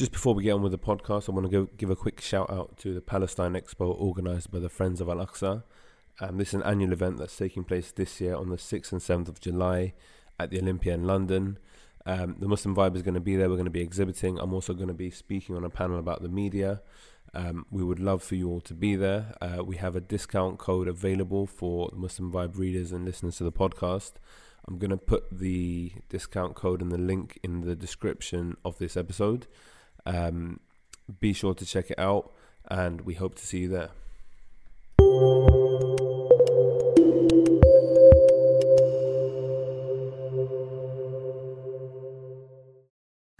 just before we get on with the podcast, I want to go give a quick shout out to the Palestine Expo organised by the Friends of Al Aqsa. Um, this is an annual event that's taking place this year on the 6th and 7th of July at the Olympia in London. Um, the Muslim Vibe is going to be there. We're going to be exhibiting. I'm also going to be speaking on a panel about the media. Um, we would love for you all to be there. Uh, we have a discount code available for Muslim Vibe readers and listeners to the podcast. I'm going to put the discount code and the link in the description of this episode. Um, be sure to check it out, and we hope to see you there.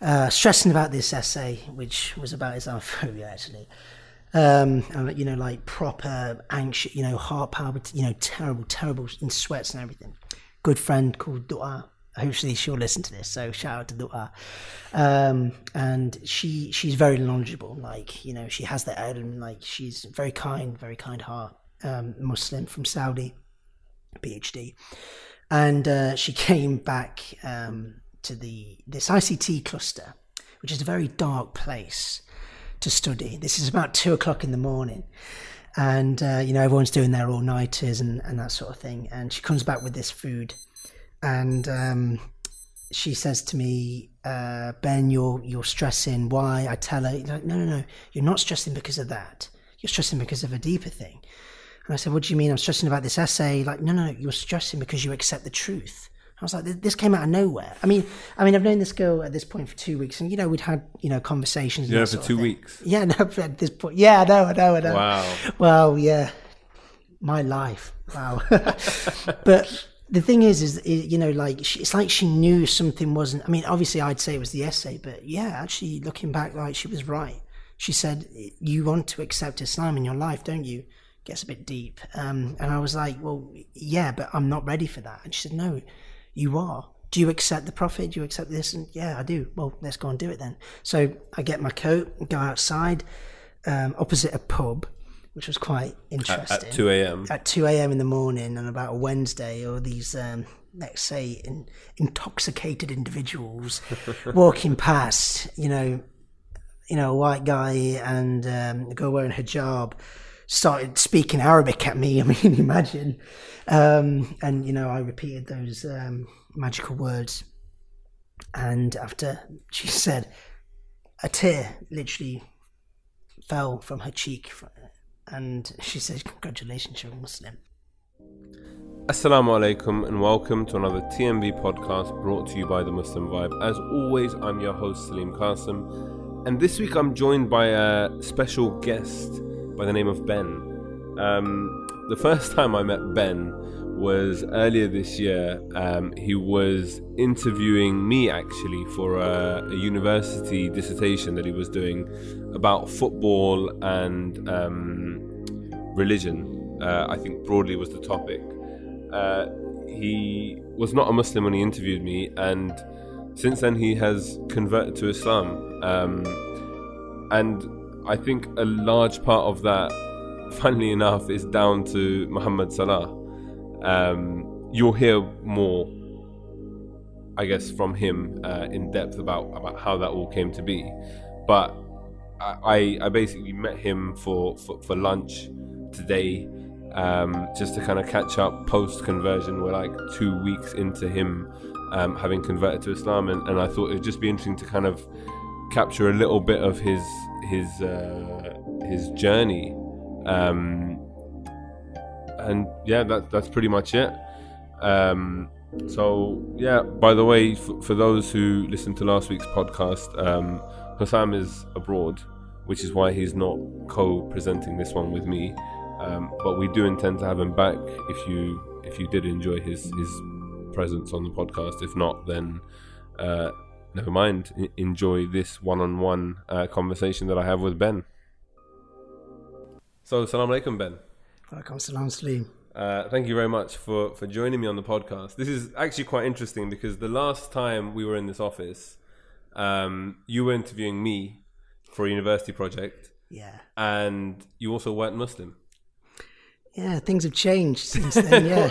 Uh, stressing about this essay, which was about Islamophobia, actually. Um, and, you know, like proper anxious, you know, heart palpitating, you know, terrible, terrible in sweats and everything. Good friend called Dua. Hopefully she'll listen to this. So shout out to Dua. Um, and she she's very knowledgeable. Like you know, she has that element. Like she's very kind, very kind heart. Um, Muslim from Saudi, PhD, and uh, she came back um, to the this ICT cluster, which is a very dark place to study. This is about two o'clock in the morning, and uh, you know everyone's doing their all nighters and, and that sort of thing. And she comes back with this food, and um, she says to me, uh, "Ben, you're you're stressing. Why?" I tell her, like, "No, no, no. You're not stressing because of that. You're stressing because of a deeper thing." And I said, "What do you mean? I'm stressing about this essay?" Like, no, no, no. you're stressing because you accept the truth. I was like, this came out of nowhere. I mean, I mean, I've known this girl at this point for two weeks, and you know, we'd had you know conversations. Yeah, for two weeks. Yeah, no, at this point, yeah, I know, I know, I know. Wow. Well, yeah, my life. Wow. but the thing is, is you know, like she, it's like she knew something wasn't. I mean, obviously, I'd say it was the essay, but yeah, actually, looking back, like she was right. She said, "You want to accept Islam in your life, don't you?" Gets a bit deep, um, and I was like, "Well, yeah, but I'm not ready for that." And she said, "No." you are. Do you accept the prophet? Do you accept this? And yeah, I do. Well, let's go and do it then. So I get my coat, go outside, um, opposite a pub, which was quite interesting. At, at 2 a.m. At 2 a.m. in the morning, and about a Wednesday, or these, um, let's say, in, intoxicated individuals walking past, you know, you know, a white guy and um, a girl wearing hijab started speaking Arabic at me. I mean, imagine. Um, and, you know, I repeated those um, magical words. And after she said, a tear literally fell from her cheek. And she says, Congratulations, you're a Muslim. Assalamu alaikum and welcome to another TMV podcast brought to you by the Muslim Vibe. As always, I'm your host Salim Qasim, and this week I'm joined by a special guest by the name of Ben. Um, the first time I met Ben was earlier this year. Um, he was interviewing me actually for a, a, university dissertation that he was doing about football and um, religion. Uh, I think broadly was the topic. Uh, he was not a Muslim when he interviewed me, and since then he has converted to Islam. Um, and I think a large part of that, funnily enough, is down to Muhammad Salah. Um, you'll hear more, I guess, from him uh, in depth about, about how that all came to be. But I, I basically met him for, for, for lunch today um, just to kind of catch up post conversion. We're like two weeks into him um, having converted to Islam, and, and I thought it'd just be interesting to kind of capture a little bit of his his uh, his journey, um, and yeah, that, that's pretty much it. Um, so yeah, by the way, for, for, those who listened to last week's podcast, um, Hussam is abroad, which is why he's not co-presenting this one with me. Um, but we do intend to have him back if you if you did enjoy his his presence on the podcast. If not, then uh, never mind, enjoy this one on one conversation that I have with Ben. So, salam alaikum, Ben. Salam. Uh, thank you very much for, for joining me on the podcast. This is actually quite interesting because the last time we were in this office, um, you were interviewing me for a university project. Yeah. And you also weren't Muslim. yeah, things have changed since then. Yeah,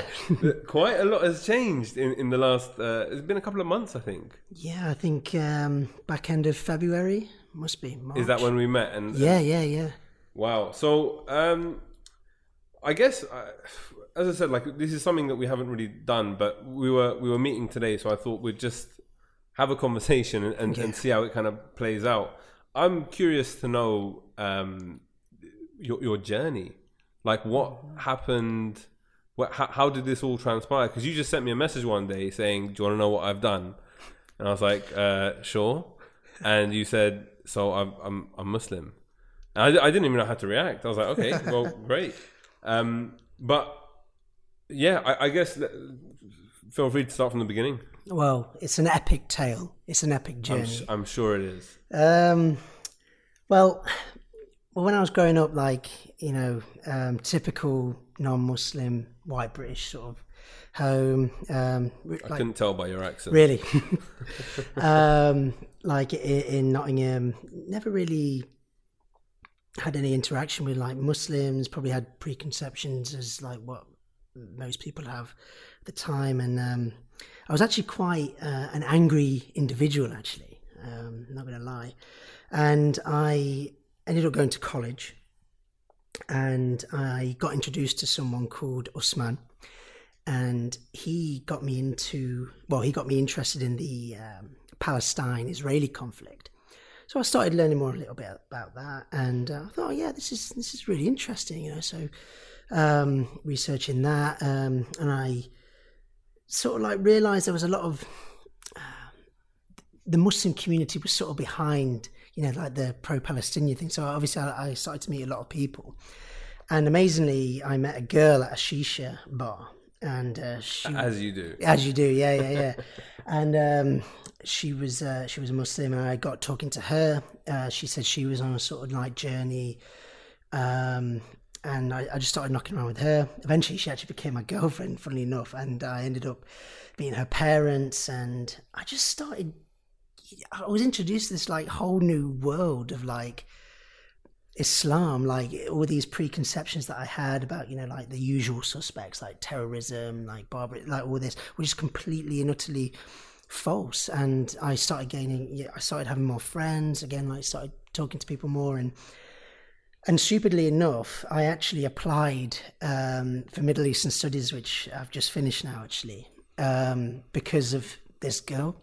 Quite a lot has changed in, in the last. Uh, it's been a couple of months, I think. yeah. I think um, back end of February must be. March. Is that when we met? And Yeah, yeah, yeah. Wow. So, um, I guess, uh, as I said, like this is something that we haven't really done, but we were we were meeting today, so I thought we'd just have a conversation and, and, and see how it kind of plays out. I'm curious to know um, your your journey, like what happened. What, how, how did this all transpire? Because you just sent me a message one day saying, "Do you want to know what I've done?" And I was like, uh, "Sure." And you said, "So I'm I'm I'm Muslim." And I, I didn't even know how to react. I was like, okay, well, great. Um, but yeah, I, I guess that, feel free to start from the beginning. Well, it's an epic tale. It's an epic I'm, journey. s- I'm sure it is. Um, well, well, when I was growing up, like you know, um, typical non-Muslim white British sort of home, um, re- I couldn't tell by your accent. really, um, like in Nottingham, never really had any interaction with like Muslims. Probably had preconceptions as like what most people have at the time, and um, I was actually quite uh, an angry individual. Actually, um, not going to lie, and I ended up going to college, and I got introduced to someone called Usman, and he got me into well, he got me interested in the um, Palestine-Israeli conflict. So I started learning more a little bit about that, and uh, I thought, oh, yeah, this is this is really interesting, you know. So um, researching that, um, and I sort of like realized there was a lot of uh, the Muslim community was sort of behind, you know, like the pro-Palestinian thing. So obviously, I, I started to meet a lot of people, and amazingly, I met a girl at a shisha bar, and uh, she As you do. as you do, yeah, yeah, yeah. and um, she was uh, she was a Muslim, and I got talking to her. Uh, she said she was on a sort of like journey, um, and I, I just started knocking around with her. Eventually, she actually became my girlfriend, funnily enough, and I ended up being her parents. And I just started. I was introduced to this like whole new world of like Islam, like all these preconceptions that I had about, you know, like the usual suspects, like terrorism, like barbar, like all this, were just completely and utterly false. And I started gaining, I started having more friends again, like started talking to people more, and and stupidly enough, I actually applied um, for Middle Eastern Studies, which I've just finished now, actually, um, because of this girl.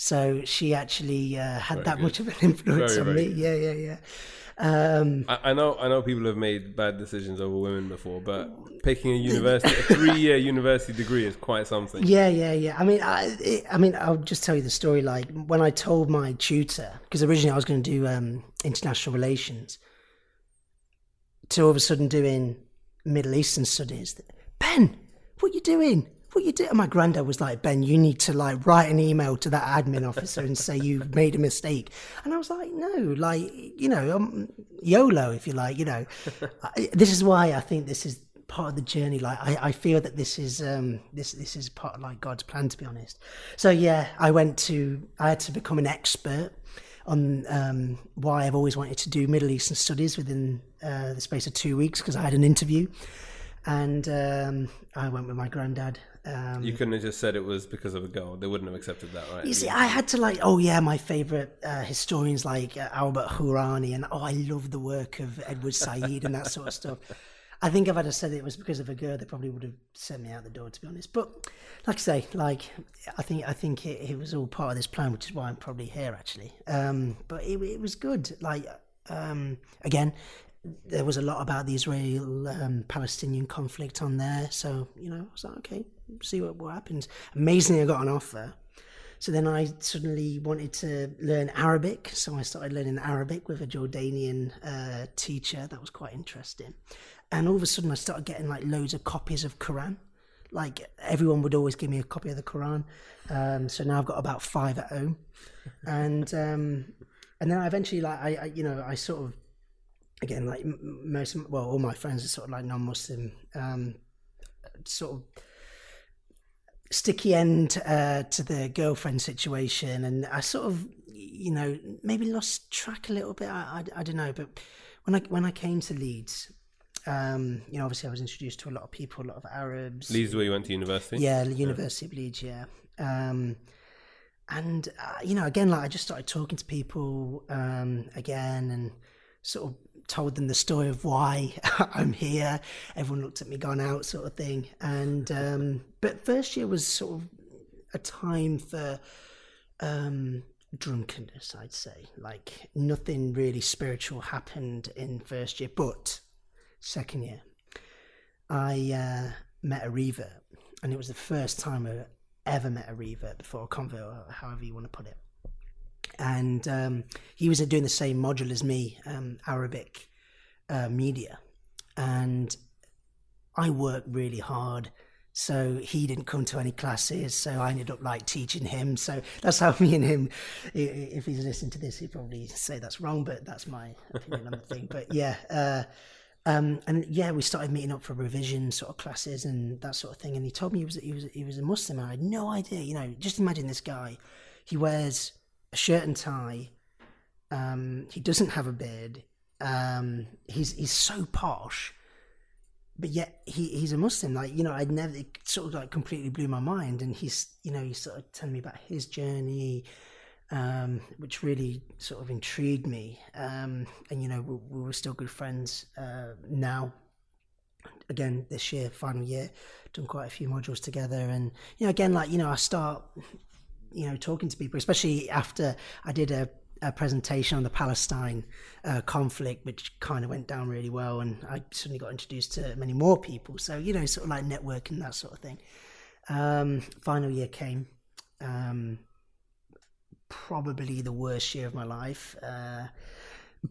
So she actually uh, had that good. much of an influence Very, on very me. Yeah, yeah, yeah. Um, I, I know I know people have made bad decisions over women before, but picking a university, a three-year university degree is quite something. Yeah, yeah, yeah. I mean, I, it, I mean, I'll just tell you the story. Like when I told my tutor, because originally I was going to do um, international relations, to all of a sudden doing Middle Eastern studies. Ben, what are you doing? What you did? And my granddad was like, Ben, you need to like write an email to that admin officer and say you've made a mistake. And I was like, no, like you know, um, YOLO, if you like, you know. I, this is why I think this is part of the journey. Like I, I feel that this is um this this is part of like God's plan to be honest. So yeah, I went to I had to become an expert on um, why I've always wanted to do Middle Eastern studies within uh, the space of two weeks because I had an interview, and um, I went with my granddad. Um, You couldn't have just said it was because of a girl. They wouldn't have accepted that, right? you see, I had to like, oh yeah, my favorite uh, historians like uh, Albert Hourani, and oh, I love the work of Edward Said and that sort of stuff. I think if I'd have said it was because of a girl, they probably would have sent me out the door, to be honest. But like I say, like I think I think it, it was all part of this plan, which is why I'm probably here actually. Um, but it, it was good. Like um, again, there was a lot about the Israel-Palestinian conflict on there, so you know, I was like, okay, see what what happens. Amazingly, I got an offer. So then I suddenly wanted to learn Arabic. So I started learning Arabic with a Jordanian uh, teacher. That was quite interesting. And all of a sudden, I started getting like loads of copies of Quran. Like everyone would always give me a copy of the Quran. Um, so now I've got about five at home. And um, and then I eventually, like I, I, you know, I sort of again like most, well, all my friends are sort of like non-Muslim. Um, sort of sticky end uh, to the girlfriend situation, and I sort of, you know, maybe lost track a little bit. I, I, I don't know, but when I when I came to Leeds, Um, you know, obviously, I was introduced to a lot of people, a lot of Arabs. Leeds, where you went to university. Yeah, University of Leeds. Yeah, um, and uh, you know, again, like I just started talking to people um, again, and sort of told them the story of why I'm here. Everyone looked at me, gone out, sort of thing. And um, but first year was sort of a time for um, drunkenness, I'd say. Like nothing really spiritual happened in first year, but second year, I uh, met a revert, and it was the first time I ever met a revert before a convert, or however you want to put it. And um, he was doing the same module as me, um, Arabic uh, media, and I worked really hard so he didn't come to any classes so i ended up like teaching him. So that's how me and him if he's listening to this he'd probably say that's wrong but that's my opinion on the thing. But yeah uh, um, and yeah we started meeting up for revision sort of classes and that sort of thing. And he told me he was he was he was a muslim i had no idea. You know just imagine this guy. He wears a shirt and tie um, he doesn't have a beard um, he's he's so posh but yet he, he's a Muslim. Like you know, I'd never it sort of like completely blew my mind, and he's you know he's sort of telling me about his journey, um, which really sort of intrigued me. Um, and you know, we, we, were still good friends uh, now. Again, this year, final year, done quite a few modules together, and you know, again, like you know, I start you know talking to people, especially after I did a a presentation on the Palestine uh, conflict, which kind of went down really well, and I suddenly got introduced to many more people. So you know, sort of like networking that sort of thing. Um, final year came, um, probably the worst year of my life. Uh,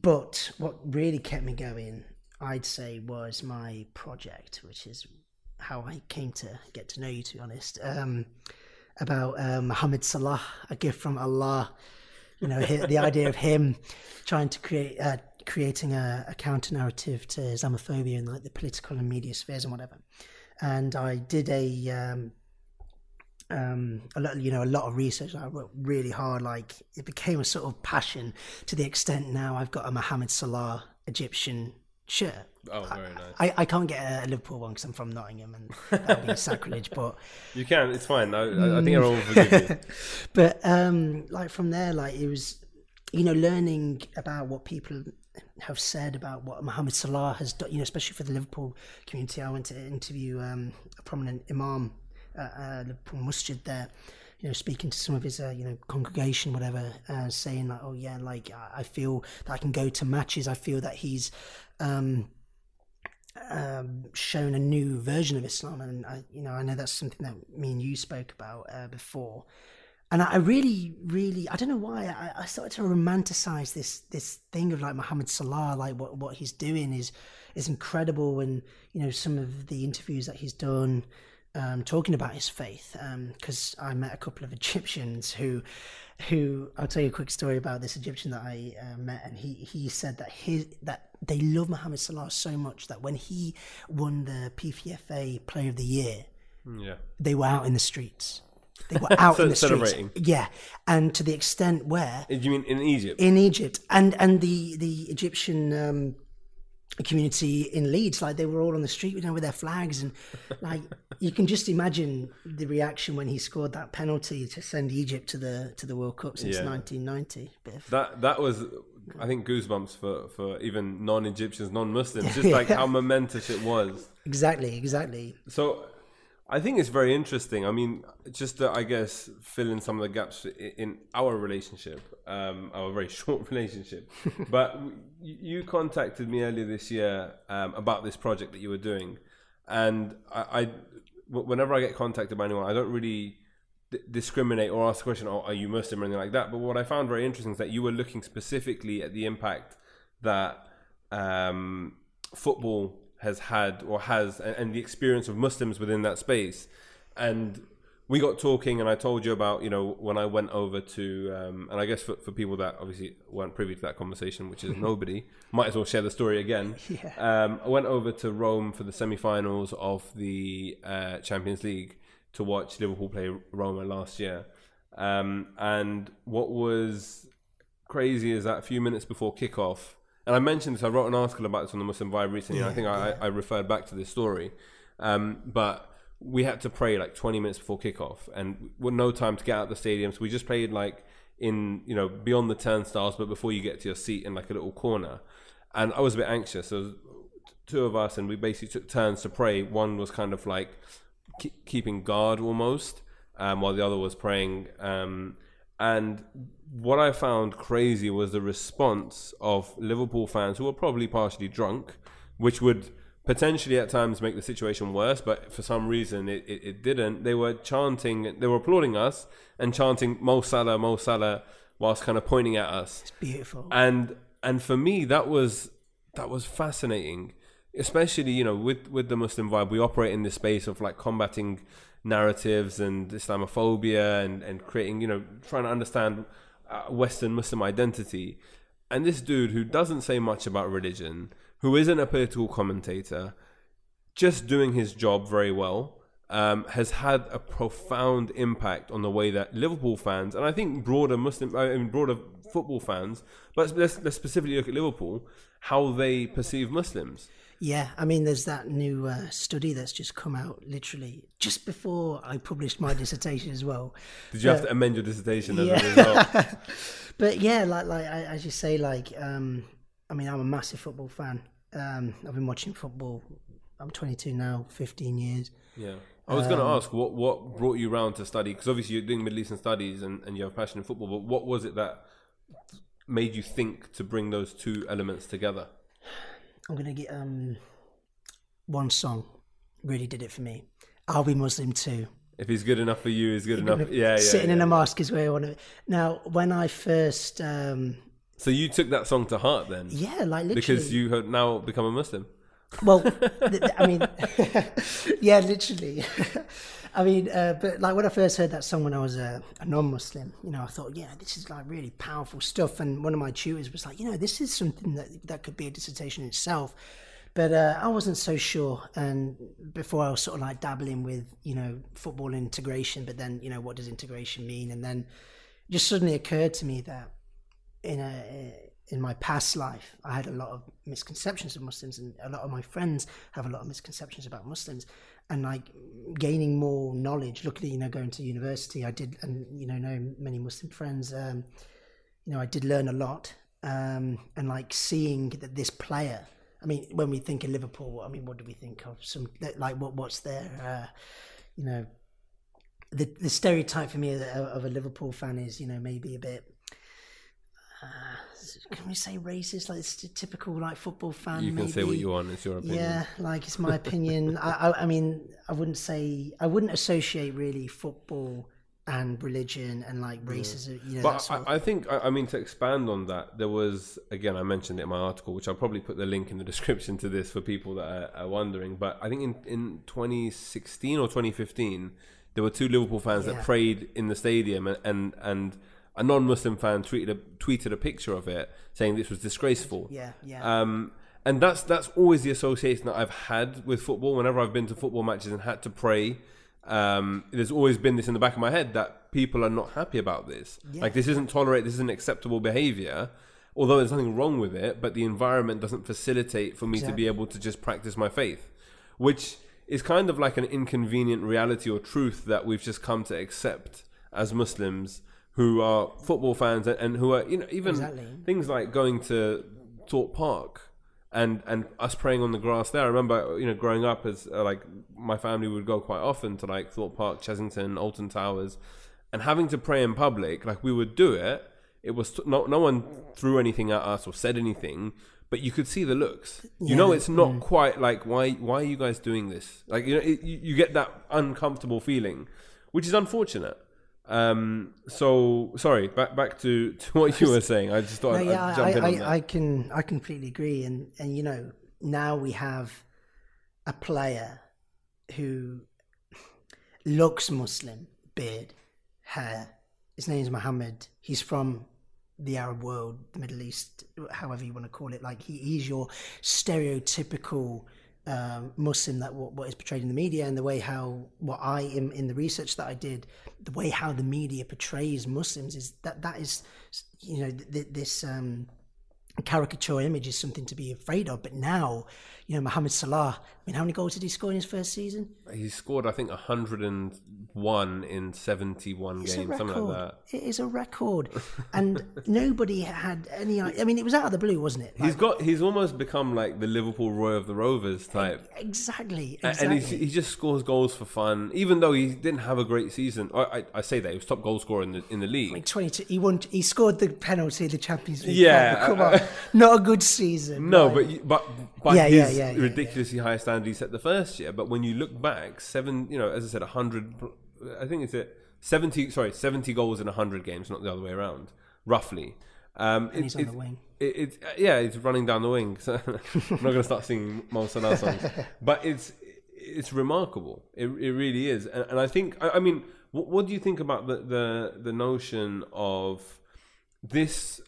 but what really kept me going, I'd say, was my project, which is how I came to get to know you. To be honest, um, about uh, Muhammad Salah, a gift from Allah you know, the idea of him trying to create, uh, creating a, a counter narrative to Islamophobia in like the political and media spheres and whatever. And I did a, um, um, a lot, you know, a lot of research. I worked really hard. Like it became a sort of passion to the extent now I've got a Mohammed Salah Egyptian shirt. Oh, very nice. I, I can't get a Liverpool one because I'm from Nottingham and that'd be sacrilege. But you can. It's fine. I, I think I'll forgive you. but um, like from there, like it was, you know, learning about what people have said about what Mohammed Salah has done. You know, especially for the Liverpool community. I went to interview um, a prominent imam at uh, Liverpool Masjid there you know, speaking to some of his, uh, you know, congregation, whatever, uh, saying like, oh yeah, like I feel that I can go to matches. I feel that he's um, um, shown a new version of Islam, and I, you know, I know that's something that me and you spoke about uh, before. And I really, really, I don't know why I, I started to romanticize this this thing of like Muhammad Salah, like what what he's doing is is incredible, and you know some of the interviews that he's done, um, talking about his faith because um, I met a couple of Egyptians who who I'll tell you a quick story about this Egyptian that I uh, met, and he he said that his that they love Mohammed Salah so much that when he won the PFA Player of the Year, hmm, yeah, they were out in the streets. They were out in the streets. Yeah, and to the extent where do you mean in Egypt? In Egypt, and and the the Egyptian. Um, community in Leeds. Like they were all on the street, you know, with their flags, and like you can just imagine the reaction when he scored that penalty to send Egypt to the to the World Cup since yeah. 1990. That that was, I think, goosebumps for for even non-Egyptians, non-Muslims, just like how momentous it was. Exactly, exactly. So I think it's very interesting. I mean, just to, I guess, fill in some of the gaps in our relationship, um, our very short relationship. but you contacted me earlier this year um, about this project that you were doing, and I, I, whenever I get contacted by anyone, I don't really d- discriminate or ask the question, "Oh, are you Muslim?" or anything like that. But what I found very interesting is that you were looking specifically at the impact that um, football has had or has and, and the experience of Muslims within that space. And we got talking, and I told you about you know when I went over to, um, and I guess for, for people that obviously weren't privy to that conversation, which is nobody, might as well share the story again. Yeah. Um, I went over to Rome for the semi-finals of the uh, Champions League to watch Liverpool play Roma last year, um, and what was crazy is that a few minutes before kickoff, and I mentioned this. I wrote an article about this on the Muslim Vibe recently. and I Yeah, think I, I referred back to this story, um, but we had to pray like 20 minutes before kickoff, and with no time to get out of the stadium. So we just played like in you know beyond the turnstiles, but before you get to your seat in like a little corner. And I was a bit anxious. So two of us, and we basically took turns to pray. One was kind of like ke- keeping guard almost, um, while the other was praying. Um, and what I found crazy was the response of Liverpool fans who were probably partially drunk, which would potentially at times make the situation worse, but for some reason it, it, it didn't. They were chanting, they were applauding us and chanting Mo Salah, Mo Salah, whilst kind of pointing at us It's beautiful. and and for me that was that was fascinating especially you know with with the muslim vibe we operate in this space of like combating narratives and islamophobia and and creating you know trying to understand uh, western muslim identity and this dude who doesn't say much about religion who isn't a political commentator just doing his job very well um, has had a profound impact on the way that Liverpool fans and I think broader Muslim, I mean broader football fans, but let's, let's specifically look at Liverpool, how they perceive Muslims. Yeah, I mean, there's that new uh, study that's just come out literally just before I published my dissertation as well. Did you have to amend your dissertation as Yeah. a result? But yeah, like like I- as you say, like um, I mean, I'm a massive football fan. Um, I've been watching football. I'm 22 now, 15 years. Yeah. I was going to ask what what brought you round to study because obviously you're doing Middle Eastern studies and, and you have passion in football, but what was it that made you think to bring those two elements together? I'm gonna get um, one song. Really did it for me. I'll be Muslim too. If he's good enough for you, he's good enough. Yeah, yeah. Sitting yeah. in a mosque is where I want to. Now, when I first, um, So you took that song to heart then? yeah, like literally, Because you have now become a Muslim. Well, I mean, yeah, literally. I mean, uh, but like when I first heard that song when I was a, a non-Muslim, you know, I thought, yeah, this is like really powerful stuff. And one of my tutors was like, you know, this is something that that could be a dissertation itself. But uh, I wasn't so sure. And before I was sort of like dabbling with, you know, football integration, but then, you know, what does integration mean? And then it just suddenly occurred to me that in a in my past life, I had a lot of misconceptions of Muslims, and a lot of my friends have a lot of misconceptions about Muslims. And like gaining more knowledge, luckily, you know, going to university, I did, and you know, know many Muslim friends. Um, you know, I did learn a lot, um, and like seeing that this player. I mean, when we think of Liverpool, I mean, what do we think of? Some like what what's their, uh, you know, the the stereotype for me of, of a Liverpool fan is, you know, maybe a bit uh, can we say racist? Like it's a typical like football fan. You can say what you want. It's your opinion. Yeah, like it's my opinion. I, I, I mean, I wouldn't say I wouldn't associate really football and religion and like racism. You know, But I, I think, I, mean, to expand on that, there was, again, I mentioned it in my article, which I'll probably put the link in the description to this for people that are, are wondering. But I think in, in 2016 or 2015, there were two Liverpool fans that prayed in the stadium, and, and, and a non Muslim fan tweeted a, tweeted a picture of it saying this was disgraceful. yeah, yeah, Um, and that's that's always the association that I've had with football. Whenever I've been to football matches and had to pray, um, there's always been this in the back of my head that people are not happy about this. Yeah. Like this isn't tolerated. This isn't acceptable behavior. Although there's nothing wrong with it, but the environment doesn't facilitate for me to be able to just practice my faith, which is kind of like an inconvenient reality or truth that we've just come to accept as Muslims who are football fans and, and who are you know even Exactly. things like going to Thorpe Park and and us praying on the grass there. I remember you know growing up as uh, like my family would go quite often to like Thorpe Park, Chessington, Alton Towers, and having to pray in public. Like we would do it. It was no no one threw anything at us or said anything. But you could see the looks. You know, it's not quite like why. Why are you guys doing this? Like you know, it, you, you get that uncomfortable feeling, which is unfortunate. Um. So sorry. Back back to, to what you were saying. I just thought No, I'd, yeah, I'd I, jump in on that. I, I can I completely agree, and and you know now we have a player who looks Muslim, beard, hair. His name is Muhammad. He's from the Arab world, the Middle East, however you want to call it. Like he, he's your stereotypical um, Muslim that what, what is portrayed in the media, and the way how what I in in the research that I did, the way how the media portrays Muslims is that that is, you know, th- th- this um, caricature image is something to be afraid of. But now, you know, Mohamed Salah. I mean, how many goals did he score in his first season? He scored, I think, 101 in 71 It's games, something like that. It is a record, and nobody had any. I mean, it was out of the blue, wasn't it? He's got. He's almost become like the Liverpool Roy of the Rovers type. exactly, exactly. And he's, he just scores goals for fun, even though he didn't have a great season. I, I, I say that he was top goal scorer in the in the league. Like 22 he won he scored the penalty in the Champions League Yeah, come on not a good season No, Like, but but by Yeah, yeah, his yeah, yeah, ridiculously high standard he set the first year. But when you look back, seven, you know, as I said, hundred. I think it's a seventy. Sorry, seventy goals in hundred games, not the other way around, roughly. Um, and he's on the wing it, it's uh, yeah, it's running down the wing. So I'm not going to start singing Mo Salah songs, but it's it's remarkable. It, it really is, and, and I think I, I mean, what, what do you think about the the the notion of this?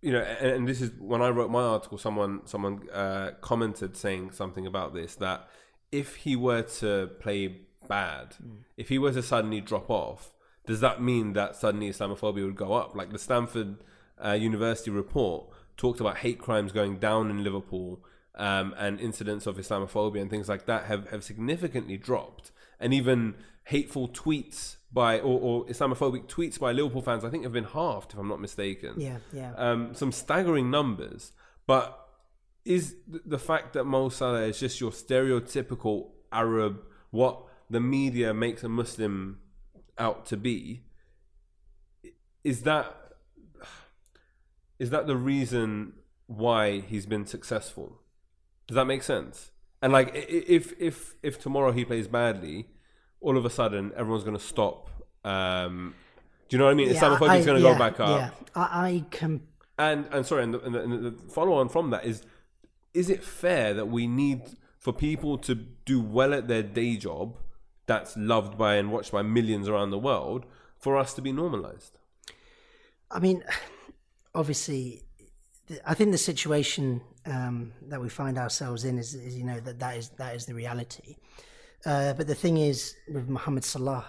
You know, and, and this is when I wrote my article. Someone someone uh, commented saying something about this that if he were to play bad, if he were to suddenly drop off, does that mean that suddenly Islamophobia would go up? Like the Stanford uh, University report talked about hate crimes going down in Liverpool um, and incidents of Islamophobia and things like that have, have significantly dropped. And even hateful tweets by or, or Islamophobic tweets by Liverpool fans, I think, have been halved, if I'm not mistaken yeah yeah um, some staggering numbers. But is the fact that Mo Salah is just your stereotypical Arab, what the media makes a Muslim out to be, is that is that the reason why he's been successful? Does that make sense? And like, if if if tomorrow he plays badly, all of a sudden everyone's going to stop. Um, do you know what I mean? Yeah, Islamophobia is going to yeah, go back up. yeah I, I can And and sorry, and the, and the, and the follow on from that is, is it fair that we need for people to do well at their day job, that's loved by and watched by millions around the world, for us to be normalized? I mean, obviously, I think the situation um, that we find ourselves in is, is, you know, that that is that is the reality. Uh, but the thing is, with Mohamed Salah,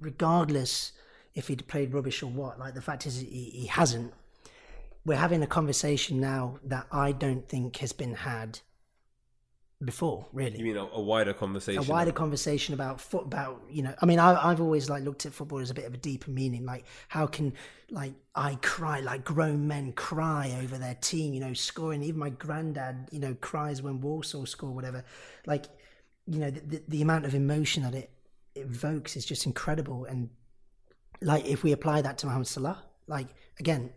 regardless if he'd played rubbish or what, like the fact is he, he hasn't. We're having a conversation now that I don't think has been had before, really You mean a, a wider conversation? a wider conversation about foot about you know i mean I, i've always like looked at football as a bit of a deeper meaning like how can like i cry like grown men cry over their team you know scoring even my granddad you know cries when warsaw score whatever like you know the, the, the amount of emotion that it evokes is just incredible. And like if we apply that to Mohamed Salah like again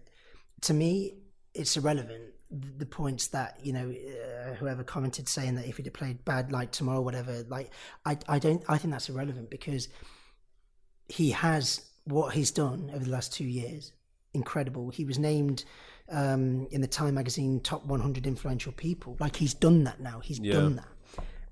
to me it's irrelevant. The points that you know uh, whoever commented saying that if he'd have played bad like tomorrow whatever like I I don't I think that's irrelevant because he has what he's done over the last two years incredible. He was named um, in the Time magazine top 100 influential people. Like he's done that now. He's Yeah. done that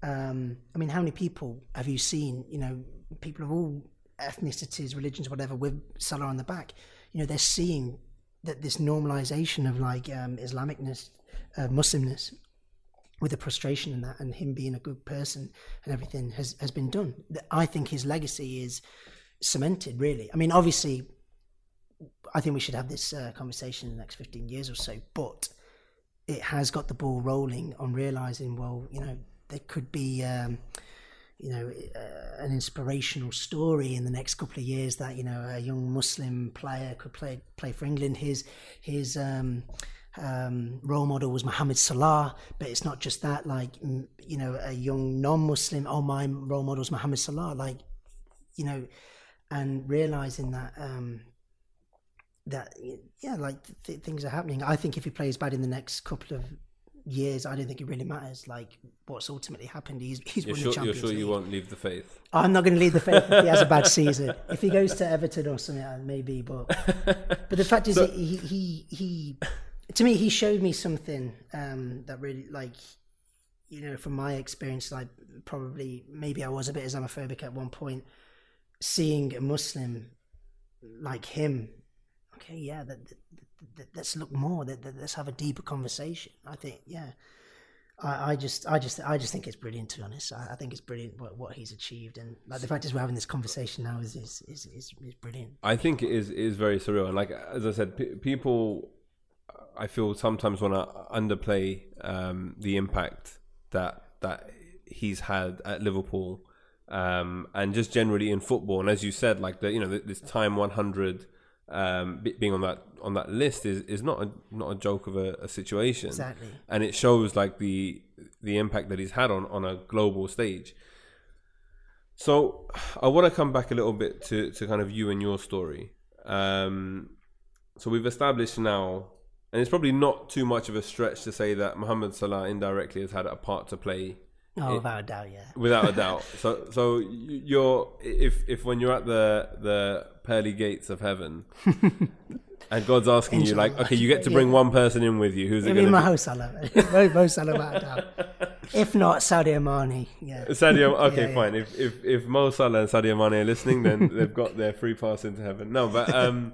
um, I mean how many people have you seen you know people of all ethnicities religions whatever with Salah on the back you know they're seeing that this normalization of like um, Islamicness, uh, Muslimness, with the prostration and that, and him being a good person and everything has has been done. I think his legacy is cemented. Really, I mean, obviously, I think we should have this uh, conversation in the next fifteen years or so, but it has got the ball rolling on realizing, well, you know, there could be. Um, you know, uh, an inspirational story in the next couple of years that you know a young Muslim player could play play for England. His his um, um, role model was Mohamed Salah, but it's not just that. Like mm, you know, a young non-Muslim. Oh, my role model is Mohamed Salah. Like you know, and realizing that um, that yeah, like th- things are happening. I think if he plays bad in the next couple of years, I don't think it really matters. Like what's ultimately happened, he's he's You're won sure, the you're sure League. you won't leave the faith? I'm not going to leave the faith if he has a bad season. If he goes to Everton or something, uh, maybe. But but the fact is, So- he, he he to me he showed me something um, that really like you know from my experience, like probably maybe I was a bit Islamophobic at one point. Seeing a Muslim like him, okay, yeah, that, that, let's look more. Let's have a deeper conversation. I think, yeah. I, I just, I just, I just think it's brilliant. To be honest, I, I think it's brilliant what, what he's achieved, and like the fact is we're having this conversation now is is is, is, is brilliant. I think it is is very surreal, and like as I said, p- people. I feel sometimes want to underplay um, the impact that that he's had at Liverpool um, and just generally in football. And as you said, like the you know this time 100 um, being on that on that list is, is not a not a joke of a, a situation. Exactly. And it shows like the the impact that he's had on on a global stage. So I want to come back a little bit to to kind of you and your story. Um, so we've established now, and it's probably not too much of a stretch to say that Mohamed Salah indirectly has had a part to play Oh, without a doubt, yeah. without a doubt. So, so you're if if when you're at the the pearly gates of heaven, and God's asking you like, okay, you get to bring Yeah. one person in with you. Who's it I mean, going to Mo Salah, Mo, Salah. If not, Sadio Mane, yeah. be? Sadio. Okay, Yeah, yeah. fine. If if if Mo Salah and Sadio Mane are listening, then they've got their free pass into heaven. No, but um.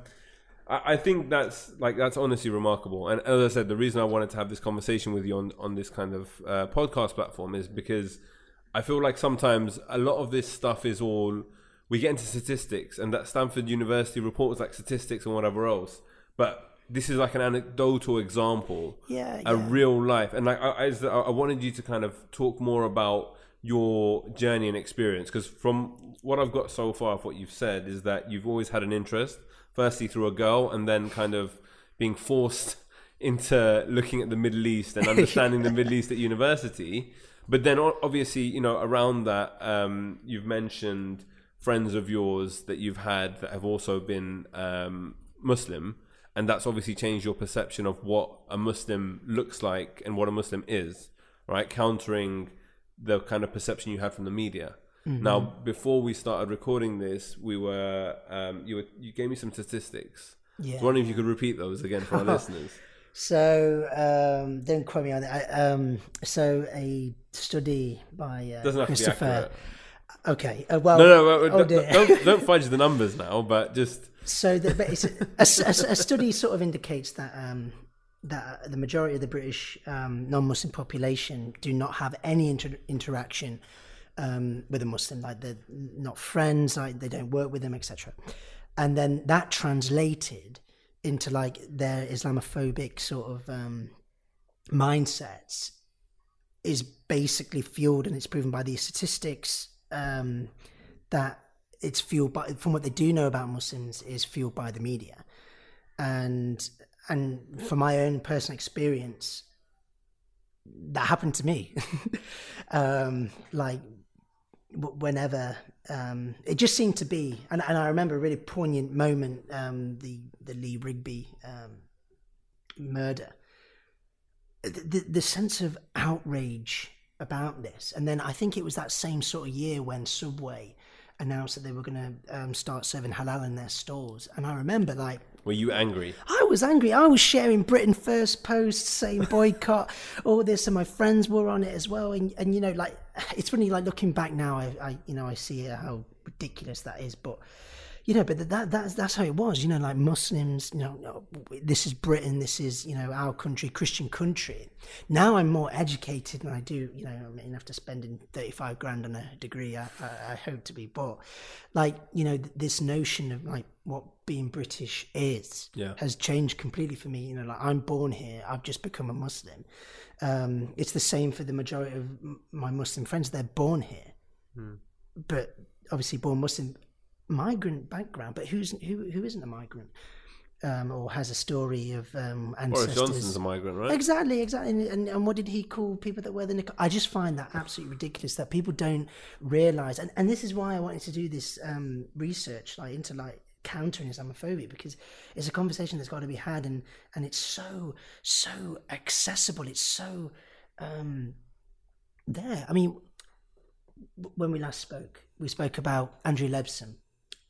I I think that's like that's honestly remarkable, and as I said, the reason I wanted to have this conversation with you on on this kind of uh, podcast platform is because I feel like sometimes a lot of this stuff is all we get into statistics, and that Stanford University reports like statistics and whatever else. But this is like an anecdotal example, Yeah, a yeah. real life, and like I, I, I wanted you to kind of talk more about your journey and experience because from what I've got so far of what you've said is that you've always had an interest, firstly through a girl, and then kind of being forced into looking at the Middle East and understanding the Middle East at university. But then, obviously, you know, around that, um, you've mentioned friends of yours that you've had that have also been um, Muslim, and that's obviously changed your perception of what a Muslim looks like and what a Muslim is, right? Countering the kind of perception you had from the media. Now, before we started recording this, we were um, you were you gave me some statistics. Yeah. So, wondering if you could repeat those again for our listeners. So, um, don't quote me on that. I, um, so, a study by uh, Doesn't have to be Christopher. Okay. Uh, well, No, no, no, oh don't, don't fudge the numbers now, but just So the, but it's a, a- a study sort of indicates that um, that the majority of the British um, non-Muslim population do not have any inter- interaction um, with a Muslim, like they're not friends, like they don't work with them, etc. And then that translated into like their Islamophobic sort of um, mindsets is basically fueled, and it's proven by these statistics um, that it's fueled by from what they do know about Muslims is fueled by the media, and and from my own personal experience, that happened to me. um, like whenever um, it just seemed to be, and, and I remember a really poignant moment, um, the the Lee Rigby um, murder the, the, the sense of outrage about this. And then I think it was that same sort of year when Subway announced that they were going to um, start serving halal in their stores. And I remember, like, were you angry? I was angry. I was sharing Britain First posts saying boycott, all this, and my friends were on it as well. And, and you know, like, it's funny, like, looking back now, I, I you know, I see how ridiculous that is. But, you know, but that that's that's how it was. You know, like Muslims. You know, this is Britain. This is you know our country, Christian country. Now I'm more educated, and I do. You know, I mean, after spending thirty five grand on a degree, I, I, I hope to be. But like you know, th- this notion of like what being British is Yeah. has changed completely for me. You know, like I'm born here. I've just become a Muslim. Um, it's the same for the majority of m- my Muslim friends. They're born here, but obviously born Muslim, migrant background. But who's who? Who isn't a migrant? Um, or has a story of um, Boris ancestors. Johnson's a migrant, right? Exactly, exactly. And, and, and what did he call people that wear the niqab? I just find that absolutely ridiculous that people don't realize. And, and this is why I wanted to do this um, research, like into like countering Islamophobia, because it's a conversation that's got to be had, and and it's so so accessible. It's so um, there. I mean, when we last spoke, we spoke about Andrew Lebson.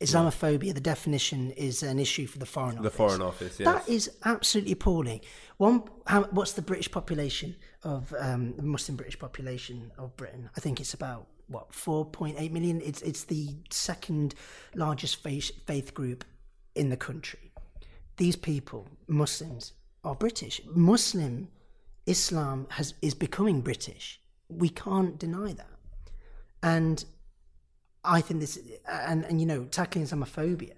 Islamophobia, the definition is an issue for the Foreign Office. The. Foreign Office, yes. That is absolutely appalling. One, how, what's the British population of um, the Muslim British population of Britain? I think it's about what four point eight million. It's it's the second largest faith, faith group in the country. These people, Muslims, are British. Muslim Islam has is becoming British. We can't deny that. And I think this, and, and you know, tackling Islamophobia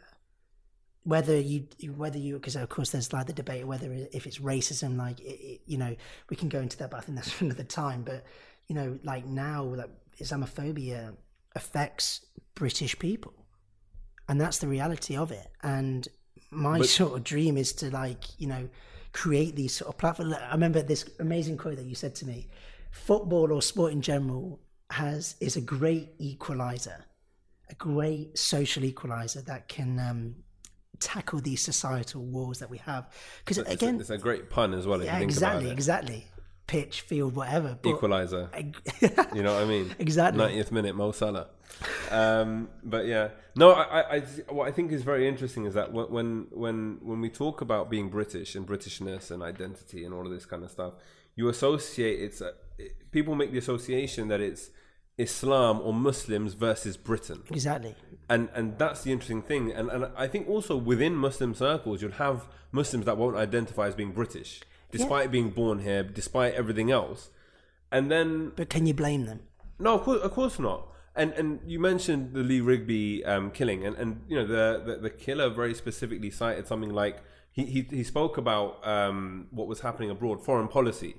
whether you whether you because of course there's like the debate whether if it's racism like it, it, you know we can go into that but i think that's for another time. But you know like now like islamophobia affects british people and that's the reality of it. And my But- sort of dream is to like you know create these sort of platforms i remember this amazing quote that you said to me. Football or sport in general has is a great equalizer a great social equalizer that can um, tackle these societal wars that we have. Because again, a, it's a great pun as well. If yeah, you think exactly, about it. exactly. Pitch, field, whatever. But Equalizer. You know what I mean? Exactly. 90th minute, Mo Salah. Um, but yeah, no. I, I, I, what I think is very interesting is that when, when, when, when we talk about being British and Britishness and identity and all of this kind of stuff, you associate it's people make the association that it's Islam or Muslims versus Britain, exactly. and and that's the interesting thing. And and I think also within Muslim circles, you'll have Muslims that won't identify as being British, despite being born here, despite everything else, and then But can you blame them? no, of course, of course not. And and you mentioned the Lee Rigby um, killing, and, and you know the, the the killer very specifically cited something like he he, he spoke about um, what was happening abroad, foreign policy.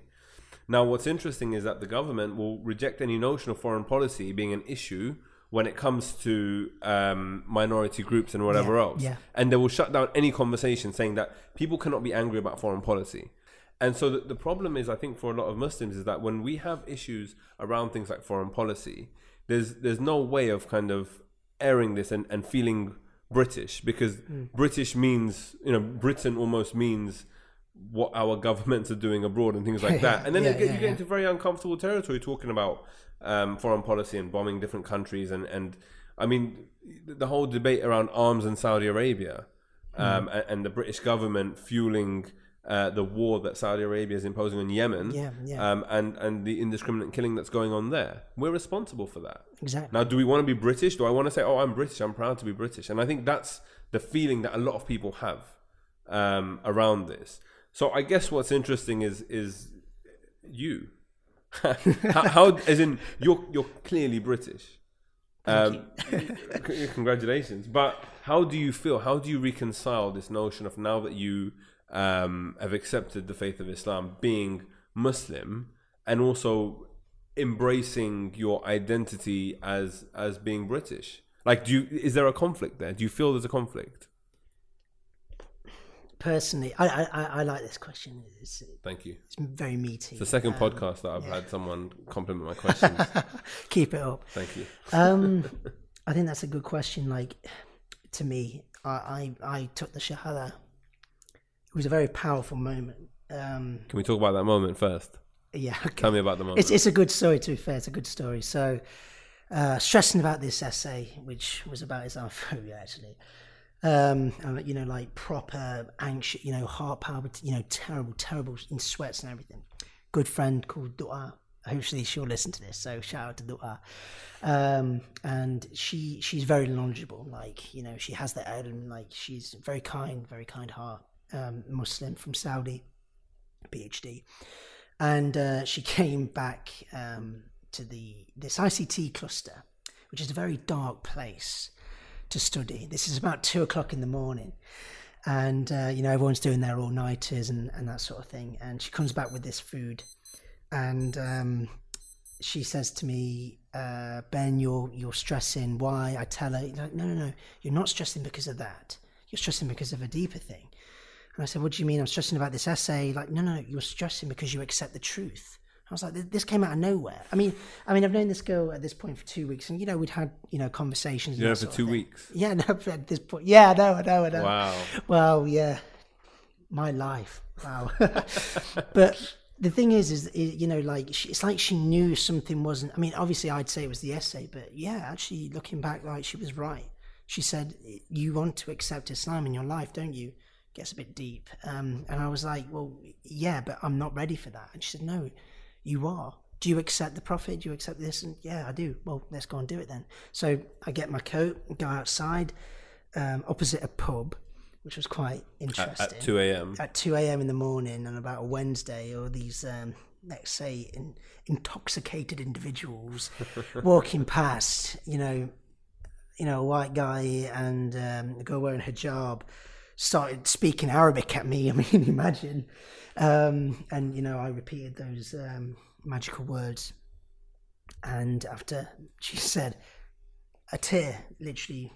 Now, what's interesting is that the government will reject any notion of foreign policy being an issue when it comes to um, minority groups and whatever Yeah, else, yeah. and they will shut down any conversation saying that people cannot be angry about foreign policy. And so the, the problem is, I think, for a lot of Muslims, is that when we have issues around things like foreign policy, there's there's no way of kind of airing this and, and feeling British because Hmm. British means you know Britain almost means what our governments are doing abroad and things like that. And then Yeah, you, get, yeah, you get into very uncomfortable territory talking about um, foreign policy and bombing different countries and and I mean the whole debate around arms in Saudi Arabia Hmm. um, and, and the British government fueling. Uh, the war that Saudi Arabia is imposing on Yemen, Yeah, yeah. Um, and and the indiscriminate killing that's going on there, we're responsible for that. Exactly. Now, do we want to be British? Do I want to say, "Oh, I'm British. I'm proud to be British"? And I think that's the feeling that a lot of people have um, around this. So I guess what's interesting is is you. how, how, as in you're you're clearly British. Um, congratulations. But how do you feel? How do you reconcile this notion of now that you um, have accepted the faith of Islam, being Muslim, and also embracing your identity as as being British? Like, do you is there a conflict there? Do you feel there's a conflict? Personally, I, I, I like this question. It's, Thank you. it's very meaty. It's the second podcast that I've had someone compliment my questions. Keep it up. Thank you. Um, I think that's a good question. Like, to me, I, I, I took the Shahada. It was a very powerful moment. Um, Can we talk about that moment first? yeah, okay. Tell me about the moment. It's, it's a good story, to be fair. It's a good story. So, uh, stressing about this essay, which was about Islamophobia, actually. Um, you know, like proper anxious, you know, heart palpit, you know, terrible, terrible in sweats and everything. Good friend called Dua. Hopefully she'll listen to this. So shout out to Dua. Um, and she she's very knowledgeable. Like you know, she has that element. Like she's very kind, very kind heart. Um, Muslim from Saudi, PhD and uh, she came back um, to the this ICT cluster, which is a very dark place to study. This is about two o'clock in the morning, and uh, you know everyone's doing their all nighters and, and that sort of thing. And she comes back with this food, and um, she says to me, uh, "Ben, you're you're stressing. Why?" I tell her, "No, no, no. You're not stressing because of that. You're stressing because of a deeper thing." And I said, "What do you mean? I'm stressing about this essay." Like, no, no, you're stressing because you accept the truth. I was like, "This came out of nowhere." I mean, I mean, I've known this girl at this point for two weeks, and you know, we'd had you know conversations. and You know, that for two weeks. Yeah, no, at this point, yeah, I know, I know, I know. Wow. Well, yeah, my life. Wow. but the thing is, is, is you know, like she, it's like she knew something wasn't. I mean, obviously, I'd say it was the essay, but yeah, actually, looking back, like she was right. She said, "You want to accept Islam in your life, don't you?" Gets a bit deep, um, and I was like, "Well, yeah, but I'm not ready for that." And she said, "No, you are." Do you accept the prophet? Do you accept this? And yeah, I do. Well, let's go and do it then. So I get my coat, go outside, um, opposite a pub, which was quite interesting At, at 2 a.m. at 2 a.m. in the morning on about a Wednesday, or these, um, let's say, in, intoxicated individuals walking past, you know, you know, a white guy and um, a girl wearing hijab, started speaking Arabic at me. I mean, imagine. Um, and you know, I repeated those um, magical words, and after she said, a tear literally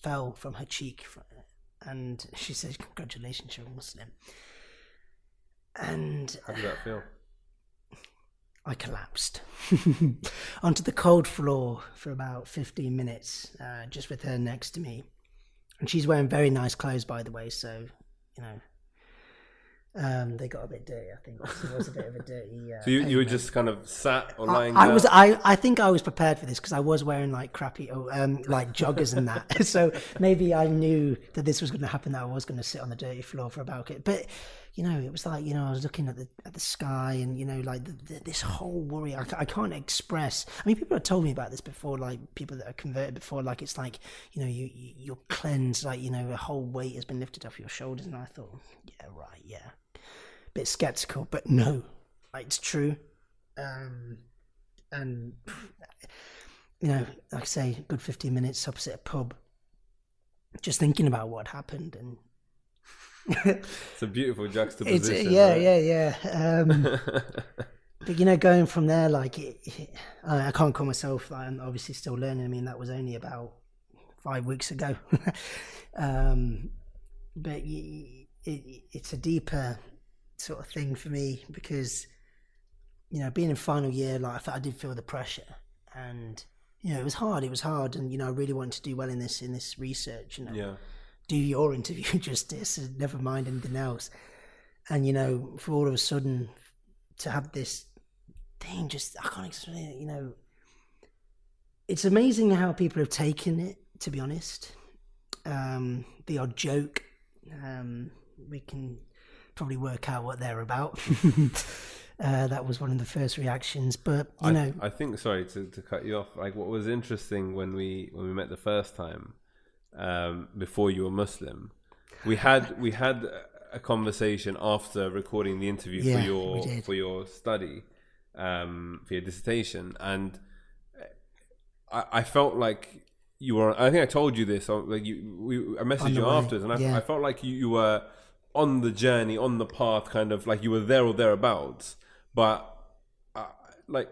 fell from her cheek, and she said, "Congratulations, you're a Muslim." And How did that feel? I collapsed onto the cold floor for about 15 minutes, uh, just with her next to me. And she's wearing very nice clothes, by the way, so, you know, um, they got a bit dirty. I think it was a bit of a dirty. Uh, So you, you were just kind of sat or I, lying I down? was I, I think I was prepared for this because I was wearing like crappy oh, um like joggers and that so maybe I knew that this was going to happen that I was going to sit on the dirty floor for about it but you know it was like you know I was looking at the at the sky and you know like the, the, this whole worry. I, I can't express. I mean people have told me about this before like people that are converted before like it's like you know you, you you're cleansed like you know a whole weight has been lifted off your shoulders. And I thought yeah right yeah. Bit skeptical but no like, it's true. Um, and you know, like I say, good fifteen minutes opposite a pub, just thinking about what happened, and It's a beautiful it's juxtaposition. yeah, right? yeah, yeah. Um, but you know, going from there, like it, it- I, can't call myself. Like, I'm obviously still learning. I mean, that was only about five weeks ago. um, but it, it's a deeper sort of thing for me because you know, being in final year, like I, I did feel the pressure, and you know, it was hard. It was hard, and you know, I really wanted to do well in this in this research. You know, yeah. Do your interview justice, never mind anything else. And you know, for all of a sudden to have this thing, just I can't explain it. You know, it's amazing how people have taken it. To be honest, um, the odd joke, um, we can probably work out what they're about. uh, that was one of the first reactions, but you I, know, I think sorry to, to cut you off. Like what was interesting when we when we met the first time, um, before you were Muslim, we had we had a conversation after recording the interview Yeah, for your for your study, um, for your dissertation, and I, I felt like you were. I think I told you this. or, Like you, we, I messaged you way, afterwards, and I, yeah. I felt like you, you were on the journey, on the path, kind of like you were there or thereabouts. But uh, like,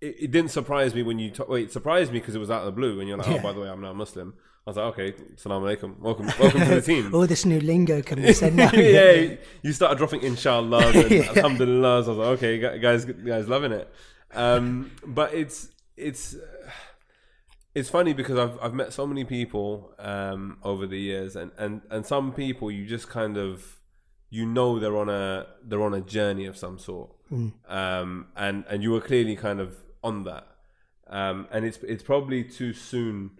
it, it didn't surprise me when you. T- wait, it surprised me because it was out of the blue, and you're like, "Oh, by the way, I'm now Muslim." I was like, "Okay, salam alaikum, welcome, welcome to the team." all this new lingo can be said now. yeah, you started dropping inshallah and Yeah. alhamdulillah. I was like, okay, gu- guys, guys, loving it. Um, but it's it's it's funny because I've I've met so many people um, over the years, and, and and some people you just kind of you know they're on a they're on a journey of some sort, um, and and you were clearly kind of on that, um, and it's it's probably too soon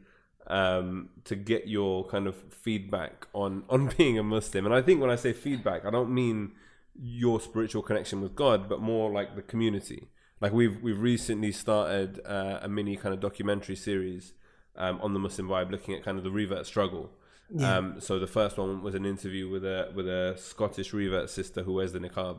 um, to get your kind of feedback on on being a Muslim. And I think when I say feedback, I don't mean your spiritual connection with God, but more like the community. Like we've we've recently started uh, a mini kind of documentary series um, on the Muslim vibe, looking at kind of the revert struggle. Um, so the first one was an interview with a with a Scottish revert sister who wears the niqab,